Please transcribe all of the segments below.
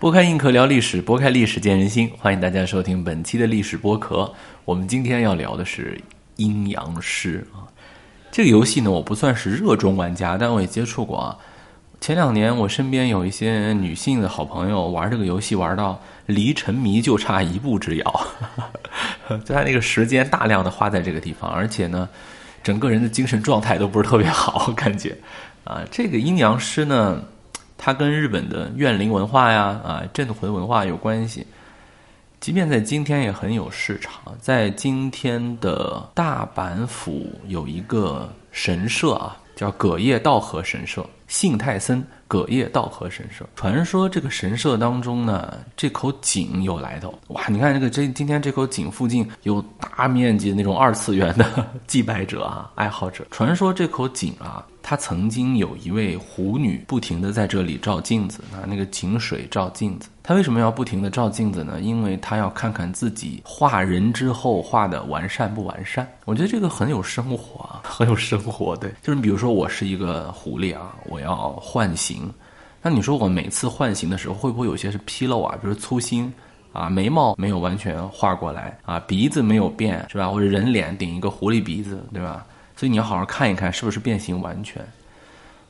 拨开硬壳聊历史，拨开历史见人心。欢迎大家收听本期的历史播壳。我们今天要聊的是阴阳师啊。这个游戏呢，我不算是热衷玩家，但我也接触过啊。前两年我身边有一些女性的好朋友玩这个游戏，玩到离沉迷就差一步之遥。就他那个时间大量的花在这个地方，而且呢，整个人的精神状态都不是特别好，感觉啊，这个阴阳师呢。它跟日本的怨灵文化呀、啊镇魂文化有关系，即便在今天也很有市场。在今天的大阪府有一个神社啊，叫葛叶道和神社，信太森葛叶道和神社。传说这个神社当中呢，这口井有来头。哇，你看这个这今天这口井附近有大面积的那种二次元的 祭拜者啊、爱好者。传说这口井啊。他曾经有一位狐女，不停的在这里照镜子，拿那个井水照镜子。他为什么要不停的照镜子呢？因为他要看看自己画人之后画的完善不完善。我觉得这个很有生活啊，很有生活。对，就是比如说我是一个狐狸啊，我要换形，那你说我每次换形的时候会不会有些是纰漏啊？比如粗心啊，眉毛没有完全画过来啊，鼻子没有变是吧？或者人脸顶一个狐狸鼻子，对吧？所以你要好好看一看，是不是变形完全？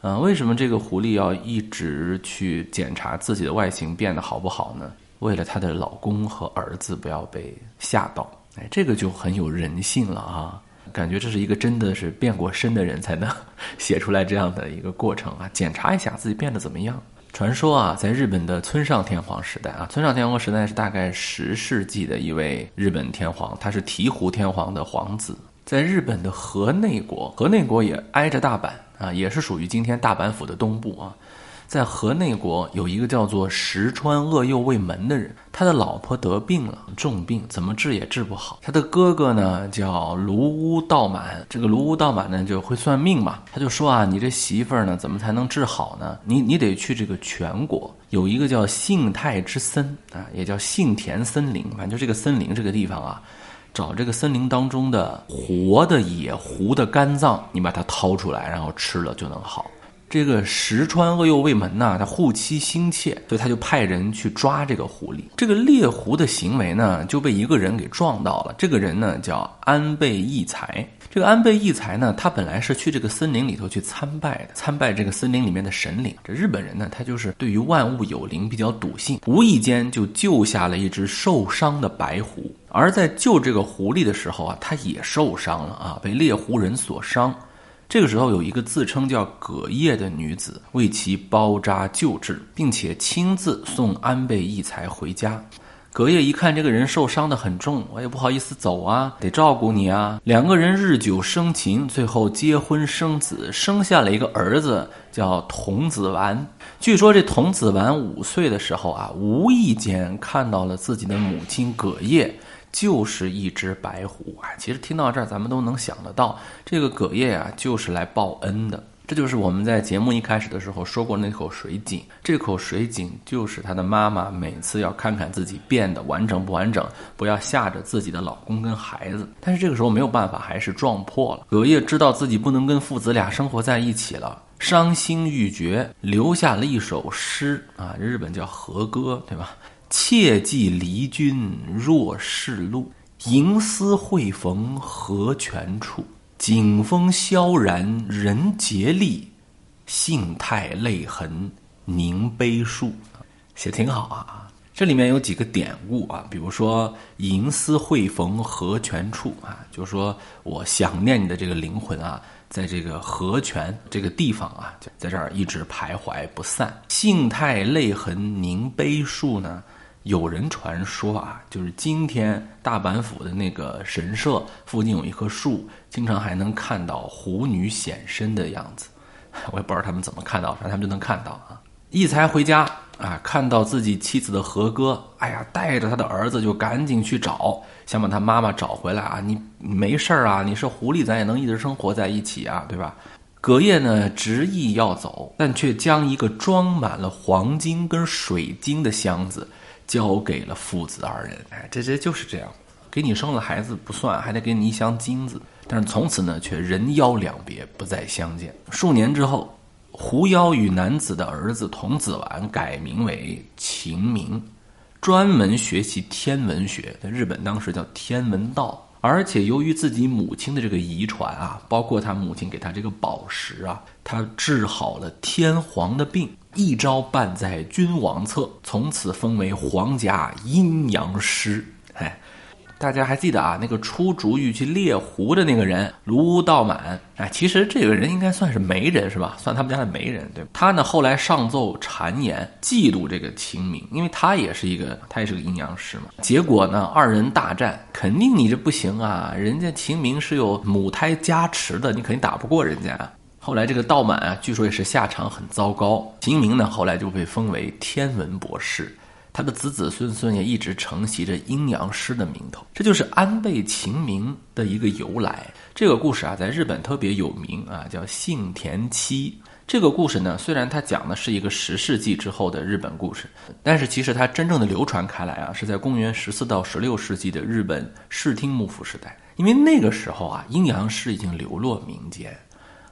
嗯，为什么这个狐狸要一直去检查自己的外形变得好不好呢？为了她的老公和儿子不要被吓到。哎，这个就很有人性了啊！感觉这是一个真的是变过身的人才能写出来这样的一个过程啊！检查一下自己变得怎么样？传说啊，在日本的村上天皇时代啊，村上天皇时代是大概十世纪的一位日本天皇，他是醍醐天皇的皇子。在日本的河内国，河内国也挨着大阪啊，也是属于今天大阪府的东部啊。在河内国有一个叫做石川恶右卫门的人，他的老婆得病了，重病，怎么治也治不好。他的哥哥呢叫卢屋道满，这个卢屋道满呢就会算命嘛，他就说啊，你这媳妇儿呢怎么才能治好呢？你你得去这个全国有一个叫信太之森啊，也叫信田森林，反正就这个森林这个地方啊。找这个森林当中的活的野狐的肝脏，你把它掏出来，然后吃了就能好。这个石川恶右卫门呐，他护妻心切，所以他就派人去抓这个狐狸。这个猎狐的行为呢，就被一个人给撞到了。这个人呢叫安倍义才。这个安倍义才呢，他本来是去这个森林里头去参拜的，参拜这个森林里面的神灵。这日本人呢，他就是对于万物有灵比较笃信，无意间就救下了一只受伤的白狐。而在救这个狐狸的时候啊，他也受伤了啊，被猎狐人所伤。这个时候，有一个自称叫葛叶的女子为其包扎救治，并且亲自送安倍义才回家。葛叶一看这个人受伤的很重，我也不好意思走啊，得照顾你啊。两个人日久生情，最后结婚生子，生下了一个儿子，叫童子丸。据说这童子丸五岁的时候啊，无意间看到了自己的母亲葛叶。就是一只白狐啊！其实听到这儿，咱们都能想得到，这个葛叶啊，就是来报恩的。这就是我们在节目一开始的时候说过那口水井，这口水井就是他的妈妈每次要看看自己变得完整不完整，不要吓着自己的老公跟孩子。但是这个时候没有办法，还是撞破了。葛叶知道自己不能跟父子俩生活在一起了，伤心欲绝，留下了一首诗啊，日本叫和歌，对吧？切记离君若是路，银丝会逢何全处？景风萧然人竭力，幸太泪痕凝悲树。写挺好啊！这里面有几个典故啊，比如说“银丝会逢何全处”啊，就是说我想念你的这个灵魂啊，在这个何泉这个地方啊，在这儿一直徘徊不散。幸太泪痕凝悲树呢？有人传说啊，就是今天大阪府的那个神社附近有一棵树，经常还能看到狐女显身的样子。我也不知道他们怎么看到，反正他们就能看到啊。义才回家啊，看到自己妻子的和歌，哎呀，带着他的儿子就赶紧去找，想把他妈妈找回来啊。你没事儿啊，你是狐狸，咱也能一直生活在一起啊，对吧？隔夜呢执意要走，但却将一个装满了黄金跟水晶的箱子。交给了父子二人，哎，这这就是这样，给你生了孩子不算，还得给你一箱金子。但是从此呢，却人妖两别，不再相见。数年之后，狐妖与男子的儿子童子丸改名为秦明，专门学习天文学，在日本当时叫天文道。而且由于自己母亲的这个遗传啊，包括他母亲给他这个宝石啊，他治好了天皇的病，一朝半在君王侧，从此封为皇家阴阳师。哎。大家还记得啊？那个出主意去猎狐的那个人卢道满，哎，其实这个人应该算是媒人是吧？算他们家的媒人，对吧？他呢后来上奏谗言，嫉妒这个秦明，因为他也是一个，他也是个阴阳师嘛。结果呢，二人大战，肯定你这不行啊！人家秦明是有母胎加持的，你肯定打不过人家。后来这个道满啊，据说也是下场很糟糕。秦明呢，后来就被封为天文博士。他的子子孙孙也一直承袭着阴阳师的名头，这就是安倍晴明的一个由来。这个故事啊，在日本特别有名啊，叫幸田七。这个故事呢，虽然它讲的是一个十世纪之后的日本故事，但是其实它真正的流传开来啊，是在公元十四到十六世纪的日本室町幕府时代，因为那个时候啊，阴阳师已经流落民间。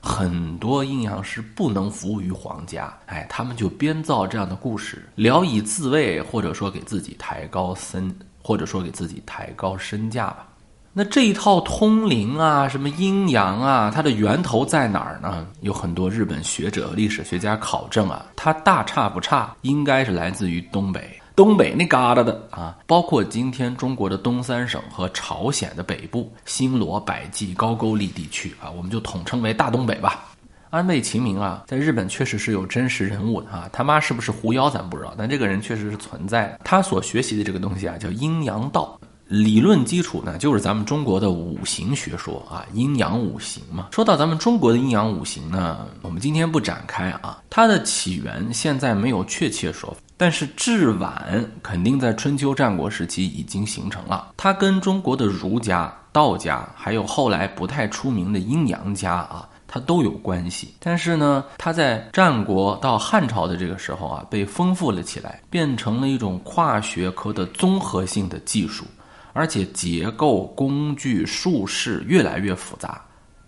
很多阴阳师不能服务于皇家，哎，他们就编造这样的故事，聊以自慰，或者说给自己抬高身，或者说给自己抬高身价吧。那这一套通灵啊，什么阴阳啊，它的源头在哪儿呢？有很多日本学者、历史学家考证啊，它大差不差，应该是来自于东北。东北那旮旯的啊，包括今天中国的东三省和朝鲜的北部，新罗、百济、高句丽地区啊，我们就统称为大东北吧。安倍晴明啊，在日本确实是有真实人物的啊，他妈是不是狐妖咱不知道，但这个人确实是存在的。他所学习的这个东西啊，叫阴阳道，理论基础呢就是咱们中国的五行学说啊，阴阳五行嘛。说到咱们中国的阴阳五行呢，我们今天不展开啊，它的起源现在没有确切说法。但是至晚肯定在春秋战国时期已经形成了，它跟中国的儒家、道家，还有后来不太出名的阴阳家啊，它都有关系。但是呢，它在战国到汉朝的这个时候啊，被丰富了起来，变成了一种跨学科的综合性的技术，而且结构、工具、术式越来越复杂。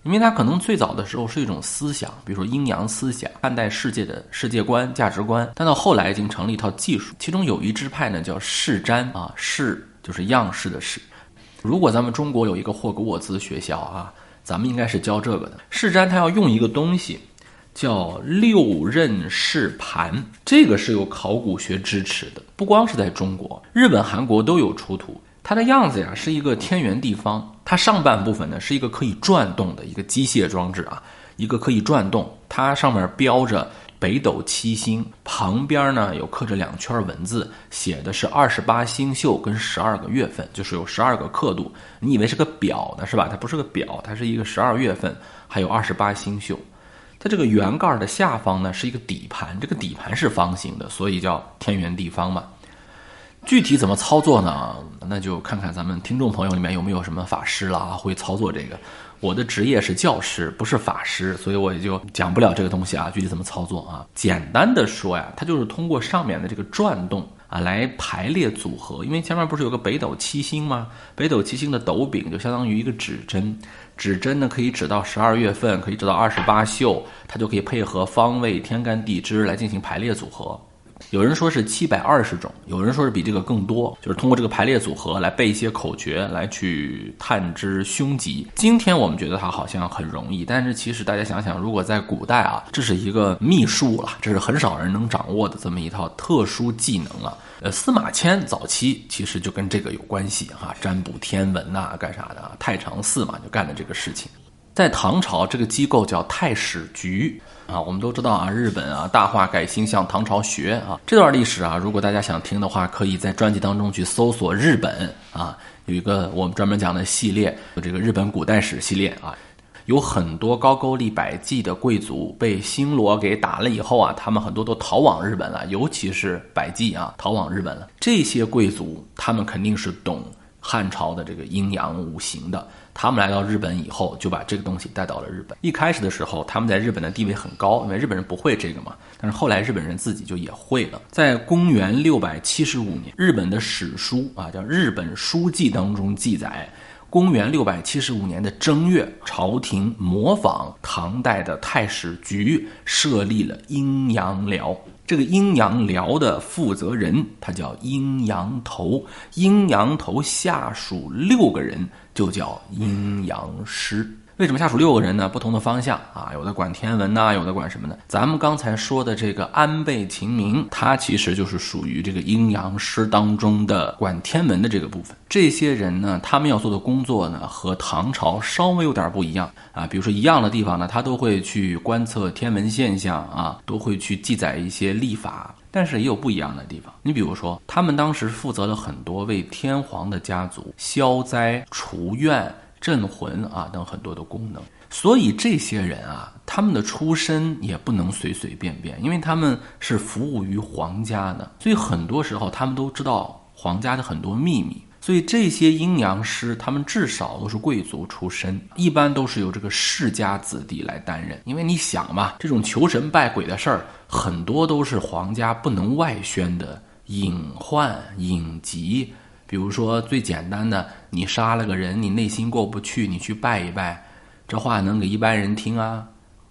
因为它可能最早的时候是一种思想，比如说阴阳思想，看待世界的世界观、价值观。但到后来已经成了一套技术，其中有一支派呢叫式占啊，式就是样式的式。如果咱们中国有一个霍格沃兹学校啊，咱们应该是教这个的。式占它要用一个东西，叫六壬式盘，这个是有考古学支持的，不光是在中国，日本、韩国都有出土。它的样子呀是一个天圆地方，它上半部分呢是一个可以转动的一个机械装置啊，一个可以转动，它上面标着北斗七星，旁边呢有刻着两圈文字，写的是二十八星宿跟十二个月份，就是有十二个刻度。你以为是个表呢是吧？它不是个表，它是一个十二月份，还有二十八星宿。它这个圆盖的下方呢是一个底盘，这个底盘是方形的，所以叫天圆地方嘛。具体怎么操作呢？那就看看咱们听众朋友里面有没有什么法师了啊，会操作这个。我的职业是教师，不是法师，所以我也就讲不了这个东西啊。具体怎么操作啊？简单的说呀，它就是通过上面的这个转动啊来排列组合。因为前面不是有个北斗七星吗？北斗七星的斗柄就相当于一个指针，指针呢可以指到十二月份，可以指到二十八宿，它就可以配合方位、天干地支来进行排列组合。有人说是七百二十种，有人说是比这个更多，就是通过这个排列组合来背一些口诀来去探知凶吉。今天我们觉得它好像很容易，但是其实大家想想，如果在古代啊，这是一个秘术了，这是很少人能掌握的这么一套特殊技能了。呃，司马迁早期其实就跟这个有关系哈，占卜天文呐，干啥的？太常寺嘛，就干的这个事情。在唐朝，这个机构叫太史局。啊，我们都知道啊，日本啊大化改新向唐朝学啊，这段历史啊，如果大家想听的话，可以在专辑当中去搜索日本啊，有一个我们专门讲的系列，这个日本古代史系列啊，有很多高句丽百济的贵族被新罗给打了以后啊，他们很多都逃往日本了，尤其是百济啊，逃往日本了。这些贵族他们肯定是懂汉朝的这个阴阳五行的。他们来到日本以后，就把这个东西带到了日本。一开始的时候，他们在日本的地位很高，因为日本人不会这个嘛。但是后来日本人自己就也会了。在公元六百七十五年，日本的史书啊，叫《日本书记》当中记载，公元六百七十五年的正月，朝廷模仿唐代的太史局，设立了阴阳寮。这个阴阳寮的负责人，他叫阴阳头。阴阳头下属六个人，就叫阴阳师。为什么下属六个人呢？不同的方向啊，有的管天文呐，有的管什么呢？咱们刚才说的这个安倍晴明，他其实就是属于这个阴阳师当中的管天文的这个部分。这些人呢，他们要做的工作呢，和唐朝稍微有点不一样啊。比如说一样的地方呢，他都会去观测天文现象啊，都会去记载一些历法，但是也有不一样的地方。你比如说，他们当时负责了很多为天皇的家族消灾除怨。镇魂啊等很多的功能，所以这些人啊，他们的出身也不能随随便便，因为他们是服务于皇家的，所以很多时候他们都知道皇家的很多秘密。所以这些阴阳师，他们至少都是贵族出身，一般都是由这个世家子弟来担任。因为你想嘛，这种求神拜鬼的事儿，很多都是皇家不能外宣的隐患隐疾。比如说最简单的，你杀了个人，你内心过不去，你去拜一拜，这话能给一般人听啊？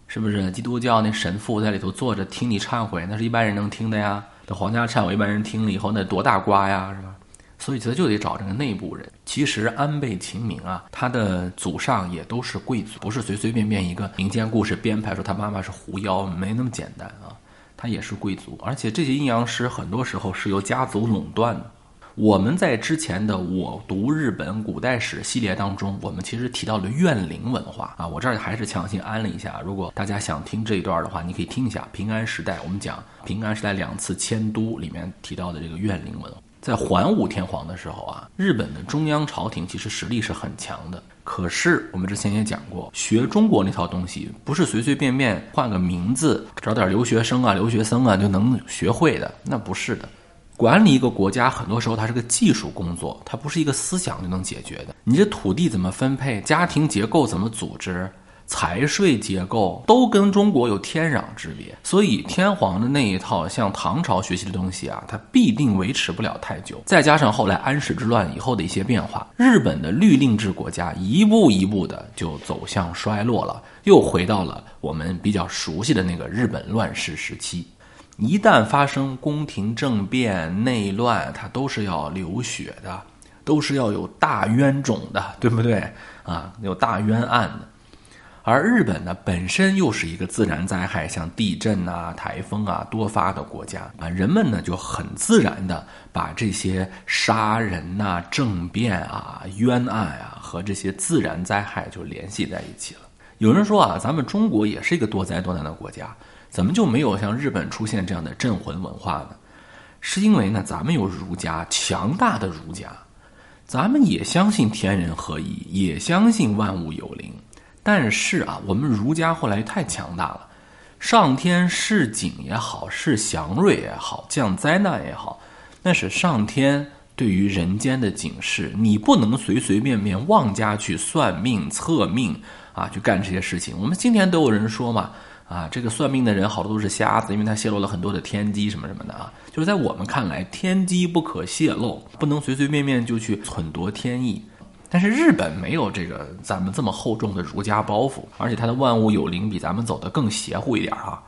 是不是？基督教那神父在里头坐着听你忏悔，那是一般人能听的呀。那皇家忏悔，一般人听了以后，那多大瓜呀，是吧？所以他就得找这个内部人。其实安倍晴明啊，他的祖上也都是贵族，不是随随便便一个民间故事编排说他妈妈是狐妖，没那么简单啊。他也是贵族，而且这些阴阳师很多时候是由家族垄断的。我们在之前的我读日本古代史系列当中，我们其实提到了怨灵文化啊。我这儿还是强行安了一下，如果大家想听这一段的话，你可以听一下平安时代。我们讲平安时代两次迁都里面提到的这个怨灵文化，在桓武天皇的时候啊，日本的中央朝廷其实实力是很强的。可是我们之前也讲过，学中国那套东西不是随随便便换个名字，找点留学生啊、留学生啊就能学会的，那不是的。管理一个国家，很多时候它是个技术工作，它不是一个思想就能解决的。你这土地怎么分配，家庭结构怎么组织，财税结构都跟中国有天壤之别。所以天皇的那一套向唐朝学习的东西啊，它必定维持不了太久。再加上后来安史之乱以后的一些变化，日本的律令制国家一步一步的就走向衰落了，又回到了我们比较熟悉的那个日本乱世时期。一旦发生宫廷政变、内乱，它都是要流血的，都是要有大冤种的，对不对啊？有大冤案的。而日本呢，本身又是一个自然灾害，像地震啊、台风啊多发的国家啊，人们呢就很自然的把这些杀人呐、政变啊、冤案啊和这些自然灾害就联系在一起了。有人说啊，咱们中国也是一个多灾多难的国家。怎么就没有像日本出现这样的镇魂文化呢？是因为呢，咱们有儒家强大的儒家，咱们也相信天人合一，也相信万物有灵。但是啊，我们儒家后来太强大了，上天示警也好，示祥瑞也好，降灾难也好，那是上天对于人间的警示。你不能随随便便妄加去算命测命啊，去干这些事情。我们今天都有人说嘛。啊，这个算命的人好多都是瞎子，因为他泄露了很多的天机什么什么的啊。就是在我们看来，天机不可泄露，不能随随便便就去篡夺天意。但是日本没有这个咱们这么厚重的儒家包袱，而且他的万物有灵比咱们走得更邪乎一点哈。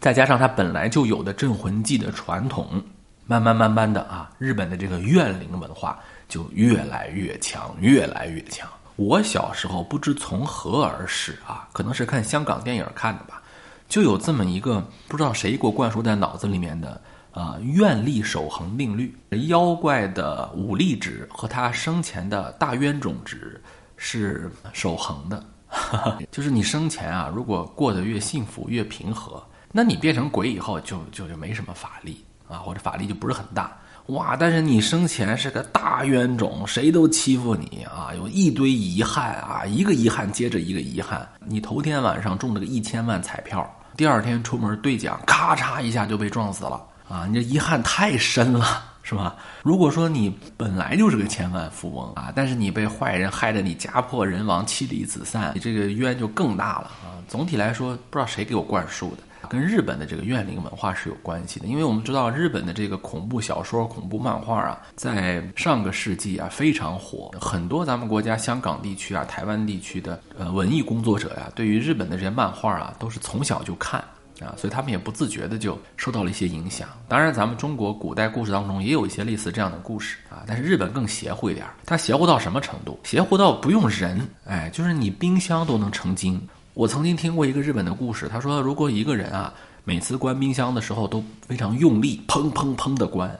再加上他本来就有的镇魂祭的传统，慢慢慢慢的啊，日本的这个怨灵文化就越来越强，越来越强。我小时候不知从何而始啊，可能是看香港电影看的吧。就有这么一个不知道谁给我灌输在脑子里面的啊，愿力守恒定律。妖怪的武力值和他生前的大冤种值是守恒的，就是你生前啊，如果过得越幸福越平和，那你变成鬼以后就就就没什么法力啊，或者法力就不是很大哇。但是你生前是个大冤种，谁都欺负你啊，有一堆遗憾啊，一个遗憾接着一个遗憾。你头天晚上中了个一千万彩票。第二天出门兑奖，咔嚓一下就被撞死了啊！你这遗憾太深了，是吧？如果说你本来就是个千万富翁啊，但是你被坏人害得你家破人亡、妻离子散，你这个冤就更大了啊！总体来说，不知道谁给我灌输的，跟日本的这个怨灵文化是有关系的。因为我们知道日本的这个恐怖小说、恐怖漫画啊，在上个世纪啊非常火，很多咱们国家香港地区啊、台湾地区的呃文艺工作者呀，对于日本的这些漫画啊，都是从小就看。啊，所以他们也不自觉的就受到了一些影响。当然，咱们中国古代故事当中也有一些类似这样的故事啊，但是日本更邪乎一点。它邪乎到什么程度？邪乎到不用人，哎，就是你冰箱都能成精。我曾经听过一个日本的故事，他说，如果一个人啊，每次关冰箱的时候都非常用力，砰砰砰的关，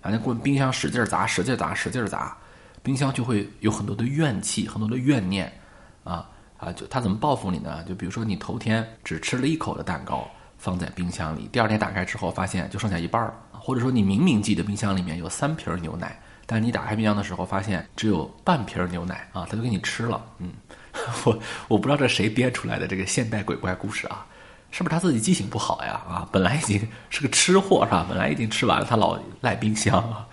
反正关冰箱使劲砸，使劲砸，使劲砸，冰箱就会有很多的怨气，很多的怨念，啊啊，就他怎么报复你呢？就比如说你头天只吃了一口的蛋糕。放在冰箱里，第二天打开之后，发现就剩下一半儿或者说你明明记得冰箱里面有三瓶牛奶，但你打开冰箱的时候，发现只有半瓶牛奶啊，他就给你吃了。嗯，我我不知道这谁编出来的这个现代鬼怪故事啊，是不是他自己记性不好呀？啊，本来已经是个吃货是吧？本来已经吃完了，他老赖冰箱啊。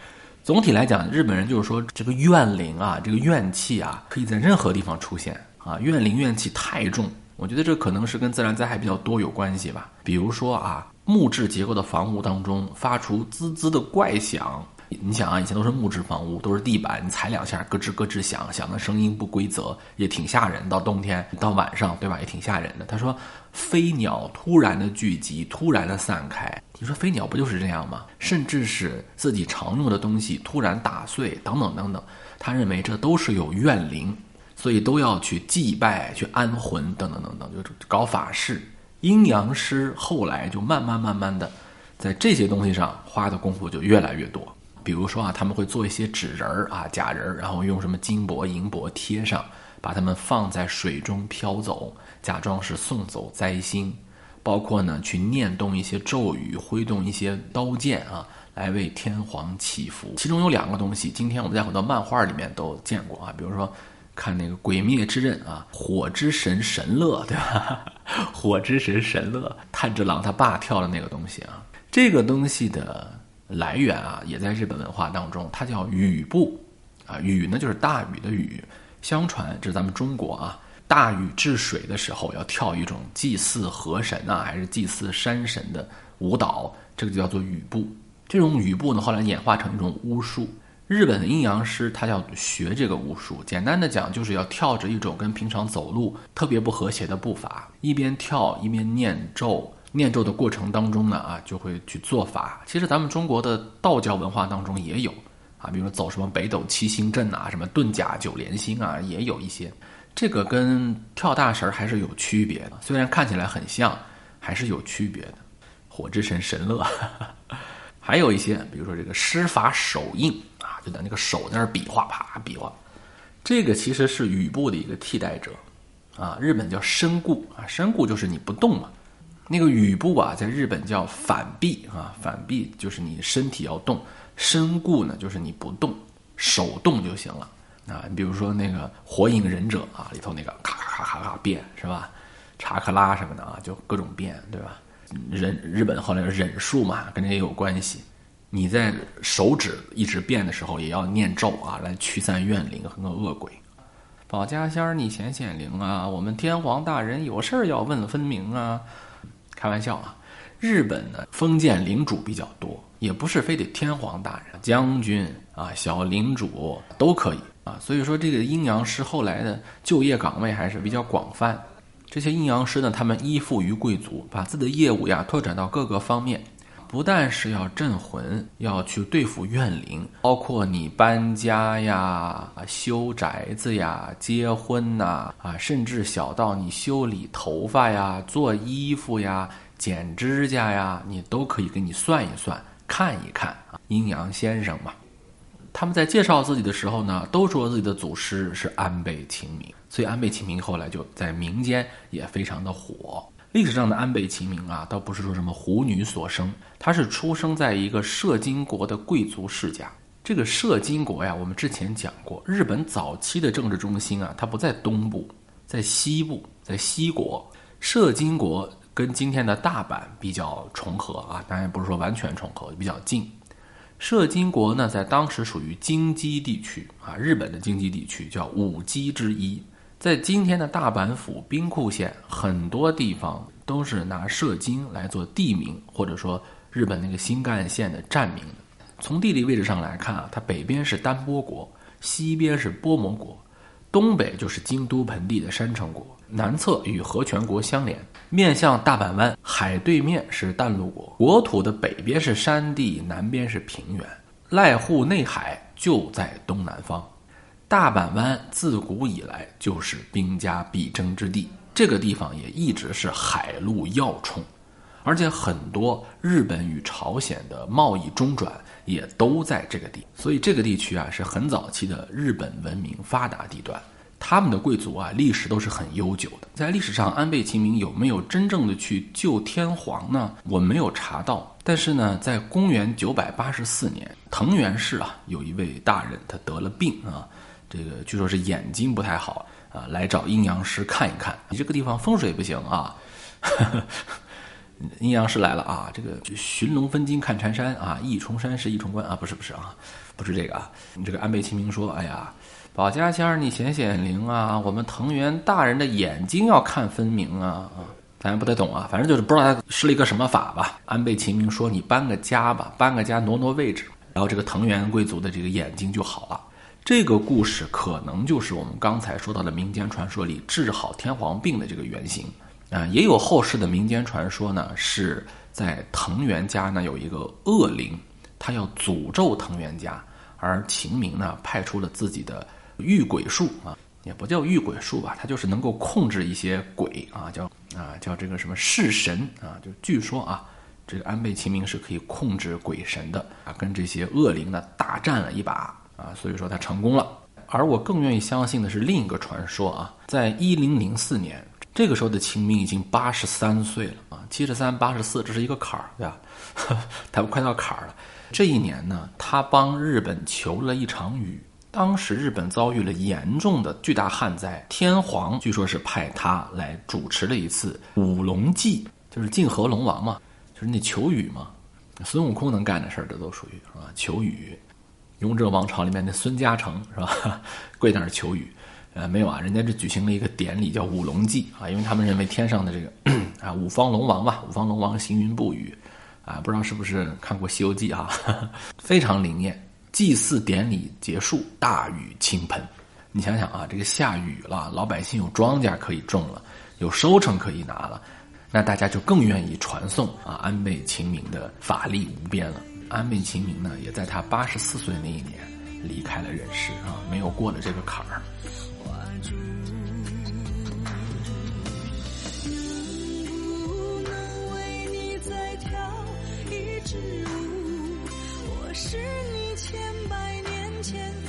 总体来讲，日本人就是说这个怨灵啊，这个怨气啊，可以在任何地方出现啊，怨灵怨气太重。我觉得这可能是跟自然灾害比较多有关系吧。比如说啊，木质结构的房屋当中发出滋滋的怪响，你想啊，以前都是木质房屋，都是地板，你踩两下咯吱咯吱响，响的声音不规则，也挺吓人。到冬天，到晚上，对吧，也挺吓人的。他说，飞鸟突然的聚集，突然的散开，你说飞鸟不就是这样吗？甚至是自己常用的东西突然打碎，等等等等，他认为这都是有怨灵。所以都要去祭拜、去安魂等等等等，就搞法事。阴阳师后来就慢慢慢慢的，在这些东西上花的功夫就越来越多。比如说啊，他们会做一些纸人儿啊、假人儿，然后用什么金箔、银箔贴上，把它们放在水中飘走，假装是送走灾星。包括呢，去念动一些咒语，挥动一些刀剑啊，来为天皇祈福。其中有两个东西，今天我们在很多漫画里面都见过啊，比如说。看那个《鬼灭之刃》啊，火之神神乐，对吧？火之神神乐，炭治郎他爸跳的那个东西啊，这个东西的来源啊，也在日本文化当中，它叫雨布啊，雨呢就是大禹的禹。相传这是咱们中国啊，大禹治水的时候要跳一种祭祀河神啊，还是祭祀山神的舞蹈，这个就叫做雨布。这种雨布呢，后来演化成一种巫术。日本的阴阳师他要学这个巫术，简单的讲就是要跳着一种跟平常走路特别不和谐的步伐，一边跳一边念咒，念咒的过程当中呢啊就会去做法。其实咱们中国的道教文化当中也有啊，比如说走什么北斗七星阵啊，什么遁甲九连星啊，也有一些。这个跟跳大神还是有区别的，虽然看起来很像，还是有区别的。火之神神乐，还有一些，比如说这个施法手印啊。就在那个手在那儿比划，啪比划，这个其实是雨布的一个替代者，啊，日本叫身固啊，身固就是你不动嘛。那个雨布啊，在日本叫反臂啊，反臂就是你身体要动，身固呢就是你不动，手动就行了啊。你比如说那个火影忍者啊，里头那个咔咔咔咔咔变是吧？查克拉什么的啊，就各种变，对吧？忍日本后来忍术嘛，跟这也有关系。你在手指一直变的时候，也要念咒啊，来驱散怨灵和恶鬼。保家仙儿，你显显灵啊！我们天皇大人有事儿要问分明啊！开玩笑啊！日本的，封建领主比较多，也不是非得天皇大人、将军啊、小领主都可以啊。所以说，这个阴阳师后来的就业岗位还是比较广泛。这些阴阳师呢，他们依附于贵族，把自己的业务呀拓展到各个方面。不但是要镇魂，要去对付怨灵，包括你搬家呀、修宅子呀、结婚呐，啊，甚至小到你修理头发呀、做衣服呀、剪指甲呀，你都可以给你算一算、看一看啊。阴阳先生嘛，他们在介绍自己的时候呢，都说自己的祖师是安倍晴明，所以安倍晴明后来就在民间也非常的火。历史上的安倍晴明啊，倒不是说什么狐女所生，他是出生在一个摄津国的贵族世家。这个摄津国呀，我们之前讲过，日本早期的政治中心啊，它不在东部，在西部，在西国。摄津国跟今天的大阪比较重合啊，当然不是说完全重合，比较近。摄津国呢，在当时属于京畿地区啊，日本的京畿地区叫五畿之一。在今天的大阪府兵库县，很多地方都是拿射精来做地名，或者说日本那个新干线的站名。从地理位置上来看啊，它北边是丹波国，西边是波摩国，东北就是京都盆地的山城国，南侧与和泉国相连，面向大阪湾，海对面是淡路国。国土的北边是山地，南边是平原，濑户内海就在东南方。大阪湾自古以来就是兵家必争之地，这个地方也一直是海陆要冲，而且很多日本与朝鲜的贸易中转也都在这个地，所以这个地区啊是很早期的日本文明发达地段。他们的贵族啊历史都是很悠久的，在历史上安倍晴明有没有真正的去救天皇呢？我没有查到，但是呢，在公元九百八十四年，藤原氏啊有一位大人他得了病啊。这个据说是眼睛不太好啊，来找阴阳师看一看。你这个地方风水不行啊，阴阳师来了啊。这个寻龙分金看缠山啊，一重山是一重关啊，不是不是啊，不是这个啊。你这个安倍晴明说，哎呀，保家仙儿你显显灵啊，我们藤原大人的眼睛要看分明啊啊，咱也不太懂啊，反正就是不知道他施了一个什么法吧。安倍晴明说，你搬个家吧，搬个家挪挪位置，然后这个藤原贵族的这个眼睛就好了。这个故事可能就是我们刚才说到的民间传说里治好天皇病的这个原型啊。也有后世的民间传说呢，是在藤原家呢有一个恶灵，他要诅咒藤原家，而秦明呢派出了自己的御鬼术啊，也不叫御鬼术吧，他就是能够控制一些鬼啊，叫啊叫这个什么式神啊，就据说啊，这个安倍晴明是可以控制鬼神的啊，跟这些恶灵呢大战了一把。啊，所以说他成功了。而我更愿意相信的是另一个传说啊，在一零零四年，这个时候的秦明已经八十三岁了啊，七十三、八十四，这是一个坎儿，对吧？他们快到坎儿了。这一年呢，他帮日本求了一场雨。当时日本遭遇了严重的巨大旱灾，天皇据说是派他来主持了一次五龙祭，就是泾河龙王嘛，就是那求雨嘛。孙悟空能干的事儿，这都属于是吧？求雨。雍正王朝里面的孙嘉诚是吧？跪那儿求雨，呃，没有啊，人家这举行了一个典礼，叫五龙祭啊，因为他们认为天上的这个 啊五方龙王吧，五方龙王行云布雨，啊，不知道是不是看过《西游记》啊，非常灵验。祭祀典礼结束，大雨倾盆，你想想啊，这个下雨了，老百姓有庄稼可以种了，有收成可以拿了，那大家就更愿意传颂啊安倍晴明的法力无边了。安倍晴明呢也在他八十四岁那一年离开了人世啊没有过了这个坎儿。能不能为你再跳一支舞我是你千百年前